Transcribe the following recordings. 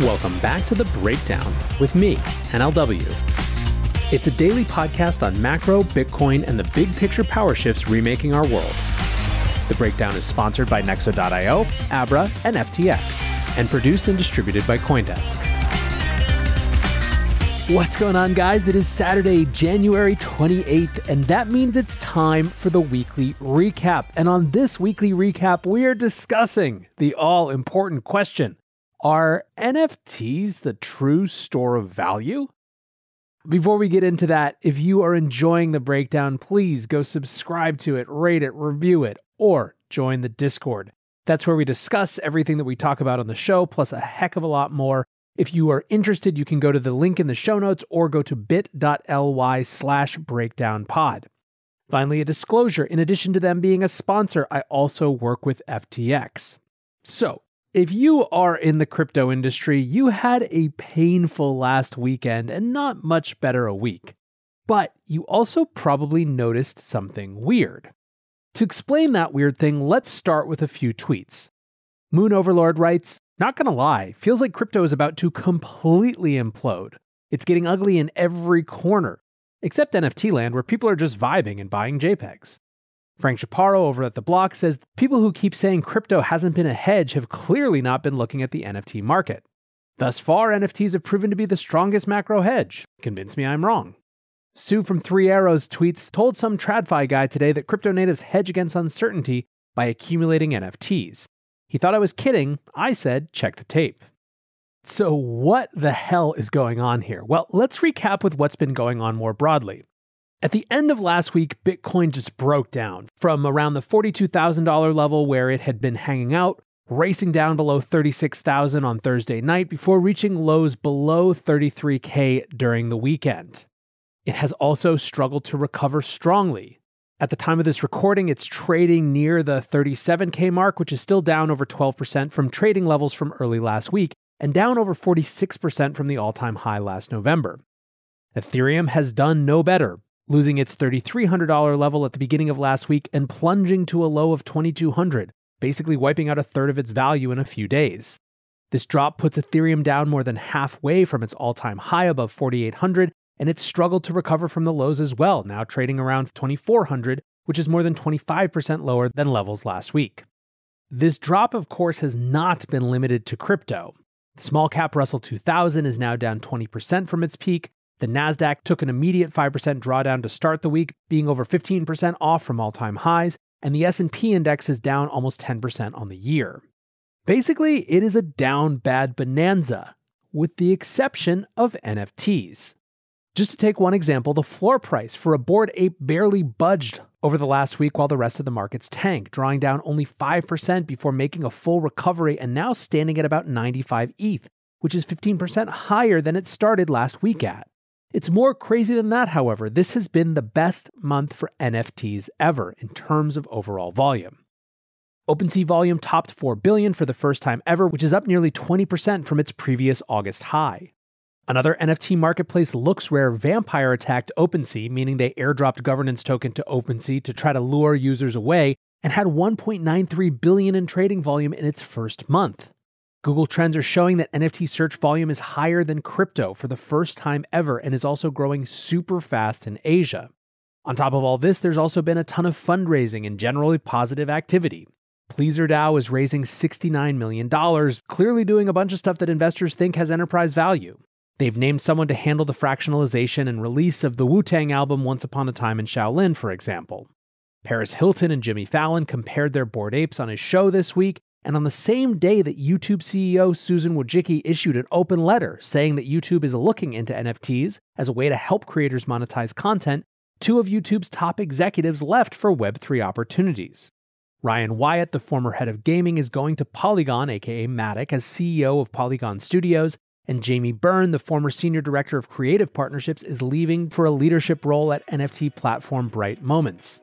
Welcome back to The Breakdown with me, NLW. It's a daily podcast on macro, Bitcoin, and the big picture power shifts remaking our world. The Breakdown is sponsored by Nexo.io, Abra, and FTX, and produced and distributed by Coindesk. What's going on, guys? It is Saturday, January 28th, and that means it's time for the weekly recap. And on this weekly recap, we are discussing the all important question are NFTs the true store of value? Before we get into that, if you are enjoying the breakdown, please go subscribe to it, rate it, review it, or join the Discord. That's where we discuss everything that we talk about on the show, plus a heck of a lot more. If you are interested, you can go to the link in the show notes or go to bit.ly slash breakdownpod. Finally, a disclosure in addition to them being a sponsor, I also work with FTX. So, if you are in the crypto industry, you had a painful last weekend and not much better a week. But you also probably noticed something weird. To explain that weird thing, let's start with a few tweets. Moon Overlord writes, Not gonna lie, feels like crypto is about to completely implode. It's getting ugly in every corner, except NFT land where people are just vibing and buying JPEGs. Frank Chaparro over at The Block says people who keep saying crypto hasn't been a hedge have clearly not been looking at the NFT market. Thus far, NFTs have proven to be the strongest macro hedge. Convince me I'm wrong. Su from Three Arrows tweets told some TradFi guy today that crypto natives hedge against uncertainty by accumulating NFTs. He thought I was kidding. I said, check the tape. So, what the hell is going on here? Well, let's recap with what's been going on more broadly. At the end of last week, Bitcoin just broke down from around the $42,000 level where it had been hanging out, racing down below 36,000 on Thursday night before reaching lows below 33k during the weekend. It has also struggled to recover strongly. At the time of this recording, it's trading near the 37k mark, which is still down over 12% from trading levels from early last week and down over 46% from the all-time high last November. Ethereum has done no better, losing its $3,300 level at the beginning of last week and plunging to a low of 2,200, basically wiping out a third of its value in a few days. This drop puts Ethereum down more than halfway from its all-time high above 4,800, and it's struggled to recover from the lows as well, now trading around 2,400, which is more than 25% lower than levels last week. This drop, of course, has not been limited to crypto. The small cap Russell 2000 is now down 20% from its peak, the Nasdaq took an immediate 5% drawdown to start the week, being over 15% off from all-time highs, and the S&P index is down almost 10% on the year. Basically, it is a down bad bonanza, with the exception of NFTs. Just to take one example, the floor price for a Bored Ape barely budged over the last week while the rest of the markets tanked, drawing down only 5% before making a full recovery and now standing at about 95 ETH, which is 15% higher than it started last week at. It's more crazy than that, however. This has been the best month for NFTs ever in terms of overall volume. OpenSea volume topped 4 billion for the first time ever, which is up nearly 20% from its previous August high. Another NFT marketplace, LooksRare, vampire attacked OpenSea, meaning they airdropped governance token to OpenSea to try to lure users away, and had 1.93 billion in trading volume in its first month. Google Trends are showing that NFT search volume is higher than crypto for the first time ever and is also growing super fast in Asia. On top of all this, there's also been a ton of fundraising and generally positive activity. Pleasr DAO is raising $69 million, clearly doing a bunch of stuff that investors think has enterprise value. They've named someone to handle the fractionalization and release of the Wu Tang album Once Upon a Time in Shaolin, for example. Paris Hilton and Jimmy Fallon compared their bored apes on his show this week, and on the same day that YouTube CEO Susan Wojcicki issued an open letter saying that YouTube is looking into NFTs as a way to help creators monetize content, two of YouTube's top executives left for Web3 opportunities. Ryan Wyatt, the former head of gaming, is going to Polygon, aka Matic, as CEO of Polygon Studios, and Jamie Byrne, the former senior director of creative partnerships, is leaving for a leadership role at NFT platform Bright Moments.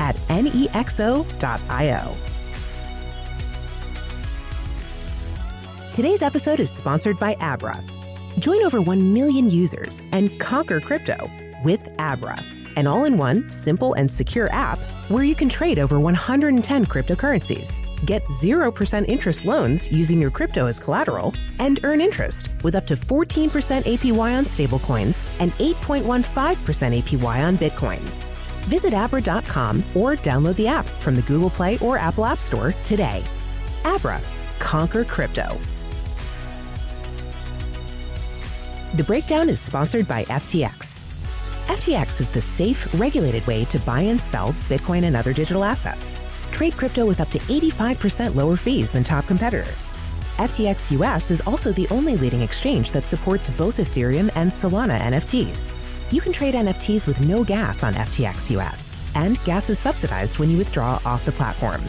at nexo.io. Today's episode is sponsored by Abra. Join over 1 million users and conquer crypto with Abra, an all in one, simple, and secure app where you can trade over 110 cryptocurrencies, get 0% interest loans using your crypto as collateral, and earn interest with up to 14% APY on stablecoins and 8.15% APY on Bitcoin. Visit Abra.com or download the app from the Google Play or Apple App Store today. Abra, conquer crypto. The breakdown is sponsored by FTX. FTX is the safe, regulated way to buy and sell Bitcoin and other digital assets. Trade crypto with up to 85% lower fees than top competitors. FTX US is also the only leading exchange that supports both Ethereum and Solana NFTs. You can trade NFTs with no gas on FTX US, and gas is subsidized when you withdraw off the platform.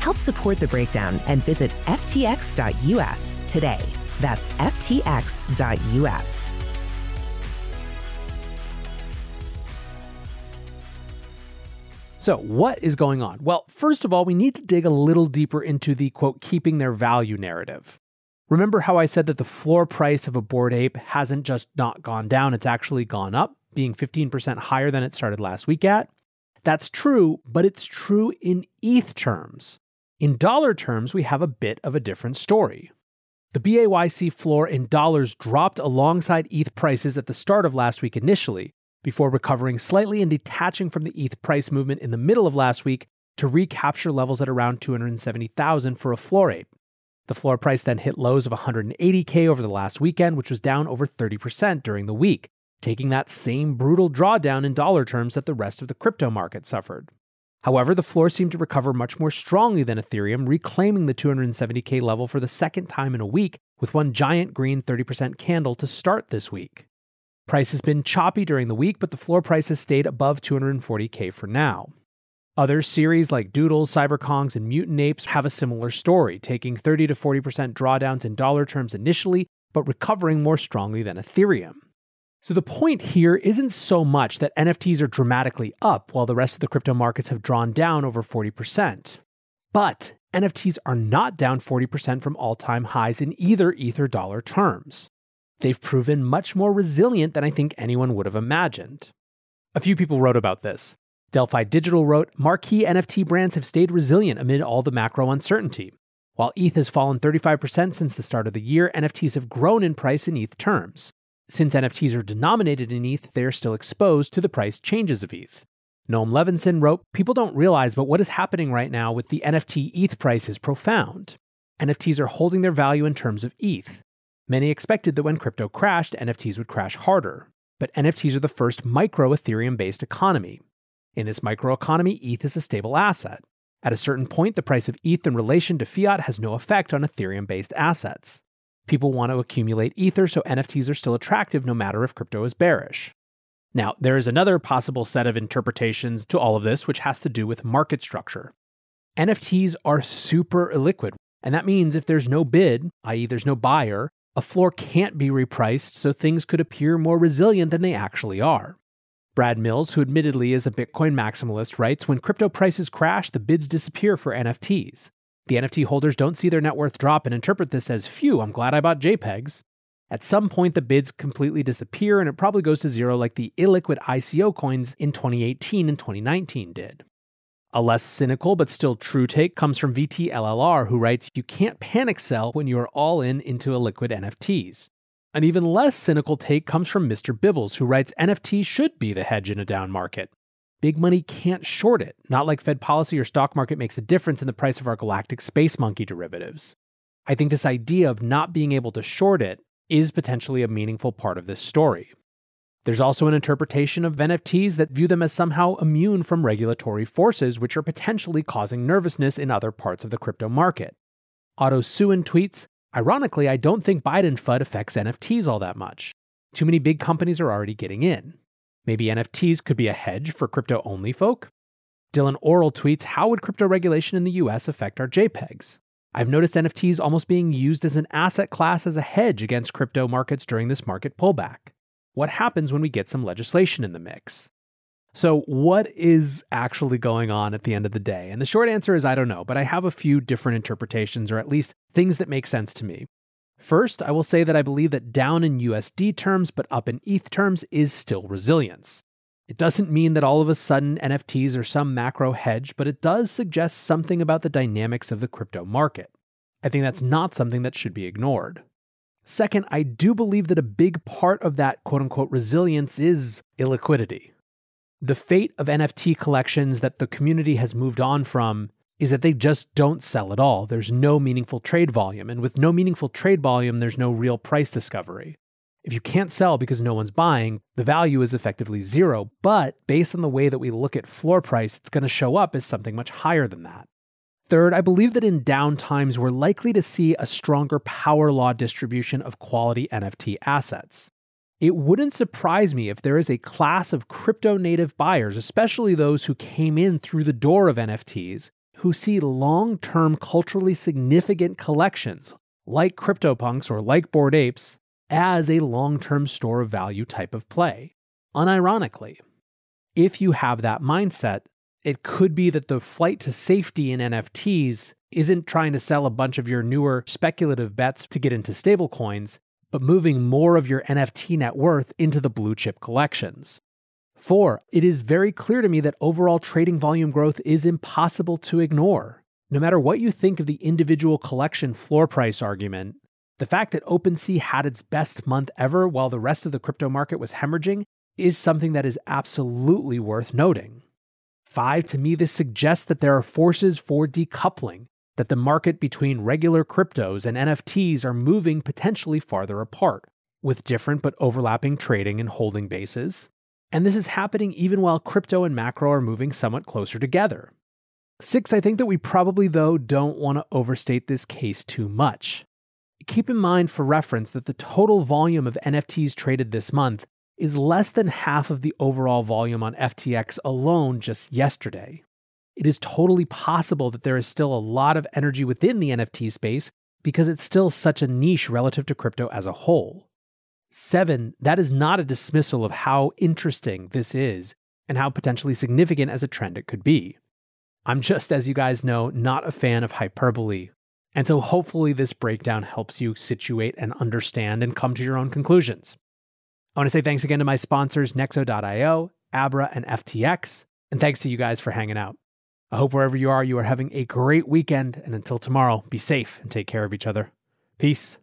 Help support the breakdown and visit ftx.us today. That's ftx.us. So, what is going on? Well, first of all, we need to dig a little deeper into the quote, keeping their value narrative. Remember how I said that the floor price of a Bored Ape hasn't just not gone down, it's actually gone up, being 15% higher than it started last week at? That's true, but it's true in ETH terms. In dollar terms, we have a bit of a different story. The BAYC floor in dollars dropped alongside ETH prices at the start of last week initially, before recovering slightly and detaching from the ETH price movement in the middle of last week to recapture levels at around 270,000 for a floor ape. The floor price then hit lows of 180k over the last weekend, which was down over 30% during the week, taking that same brutal drawdown in dollar terms that the rest of the crypto market suffered. However, the floor seemed to recover much more strongly than Ethereum, reclaiming the 270k level for the second time in a week with one giant green 30% candle to start this week. Price has been choppy during the week, but the floor price has stayed above 240k for now. Other series like Doodles, CyberKongz, and Mutant Apes have a similar story, taking 30 to 40% drawdowns in dollar terms initially, but recovering more strongly than Ethereum. So the point here isn't so much that NFTs are dramatically up while the rest of the crypto markets have drawn down over 40%. But NFTs are not down 40% from all time highs in either Ether dollar terms they've proven much more resilient than I think anyone would have imagined. A few people wrote about this. Delphi Digital wrote Marquee NFT brands have stayed resilient amid all the macro uncertainty. While ETH has fallen 35% since the start of the year, NFTs have grown in price in ETH terms. Since NFTs are denominated in ETH, they are still exposed to the price changes of ETH. Noam Levinson wrote People don't realize, but what is happening right now with the NFT ETH price is profound. NFTs are holding their value in terms of ETH. Many expected that when crypto crashed, NFTs would crash harder. But NFTs are the first micro Ethereum based economy. In this micro economy, ETH is a stable asset. At a certain point, the price of ETH in relation to fiat has no effect on Ethereum based assets. People want to accumulate Ether, so NFTs are still attractive no matter if crypto is bearish. Now, there is another possible set of interpretations to all of this, which has to do with market structure. NFTs are super illiquid, and that means if there's no bid, i.e., there's no buyer, a floor can't be repriced, so things could appear more resilient than they actually are. Brad Mills, who admittedly is a Bitcoin maximalist, writes When crypto prices crash, the bids disappear for NFTs. The NFT holders don't see their net worth drop and interpret this as, phew, I'm glad I bought JPEGs. At some point, the bids completely disappear and it probably goes to zero like the illiquid ICO coins in 2018 and 2019 did. A less cynical but still true take comes from VTLLR, who writes, You can't panic sell when you are all in into illiquid NFTs. An even less cynical take comes from Mr. Bibbles, who writes, NFTs should be the hedge in a down market. Big money can't short it, not like Fed policy or stock market makes a difference in the price of our galactic space monkey derivatives. I think this idea of not being able to short it is potentially a meaningful part of this story. There's also an interpretation of NFTs that view them as somehow immune from regulatory forces, which are potentially causing nervousness in other parts of the crypto market. Otto Suin tweets Ironically, I don't think Biden FUD affects NFTs all that much. Too many big companies are already getting in. Maybe NFTs could be a hedge for crypto only folk? Dylan Oral tweets How would crypto regulation in the US affect our JPEGs? I've noticed NFTs almost being used as an asset class as a hedge against crypto markets during this market pullback. What happens when we get some legislation in the mix? So, what is actually going on at the end of the day? And the short answer is I don't know, but I have a few different interpretations, or at least things that make sense to me. First, I will say that I believe that down in USD terms, but up in ETH terms, is still resilience. It doesn't mean that all of a sudden NFTs are some macro hedge, but it does suggest something about the dynamics of the crypto market. I think that's not something that should be ignored. Second, I do believe that a big part of that quote unquote resilience is illiquidity. The fate of NFT collections that the community has moved on from is that they just don't sell at all. There's no meaningful trade volume. And with no meaningful trade volume, there's no real price discovery. If you can't sell because no one's buying, the value is effectively zero. But based on the way that we look at floor price, it's going to show up as something much higher than that. Third, I believe that in down times, we're likely to see a stronger power law distribution of quality NFT assets. It wouldn't surprise me if there is a class of crypto native buyers, especially those who came in through the door of NFTs, who see long term culturally significant collections, like CryptoPunks or like Bored Apes, as a long term store of value type of play. Unironically, if you have that mindset, it could be that the flight to safety in NFTs isn't trying to sell a bunch of your newer speculative bets to get into stablecoins but moving more of your NFT net worth into the blue chip collections. Four, it is very clear to me that overall trading volume growth is impossible to ignore. No matter what you think of the individual collection floor price argument, the fact that OpenSea had its best month ever while the rest of the crypto market was hemorrhaging is something that is absolutely worth noting. Five, to me, this suggests that there are forces for decoupling that the market between regular cryptos and NFTs are moving potentially farther apart, with different but overlapping trading and holding bases. And this is happening even while crypto and macro are moving somewhat closer together. Six, I think that we probably, though, don't want to overstate this case too much. Keep in mind, for reference, that the total volume of NFTs traded this month is less than half of the overall volume on FTX alone just yesterday it is totally possible that there is still a lot of energy within the NFT space because it's still such a niche relative to crypto as a whole. Seven, that is not a dismissal of how interesting this is and how potentially significant as a trend it could be. I'm just, as you guys know, not a fan of hyperbole. And so hopefully this breakdown helps you situate and understand and come to your own conclusions. I want to say thanks again to my sponsors, Nexo.io, Abra, and FTX. And thanks to you guys for hanging out. I hope wherever you are, you are having a great weekend. And until tomorrow, be safe and take care of each other. Peace.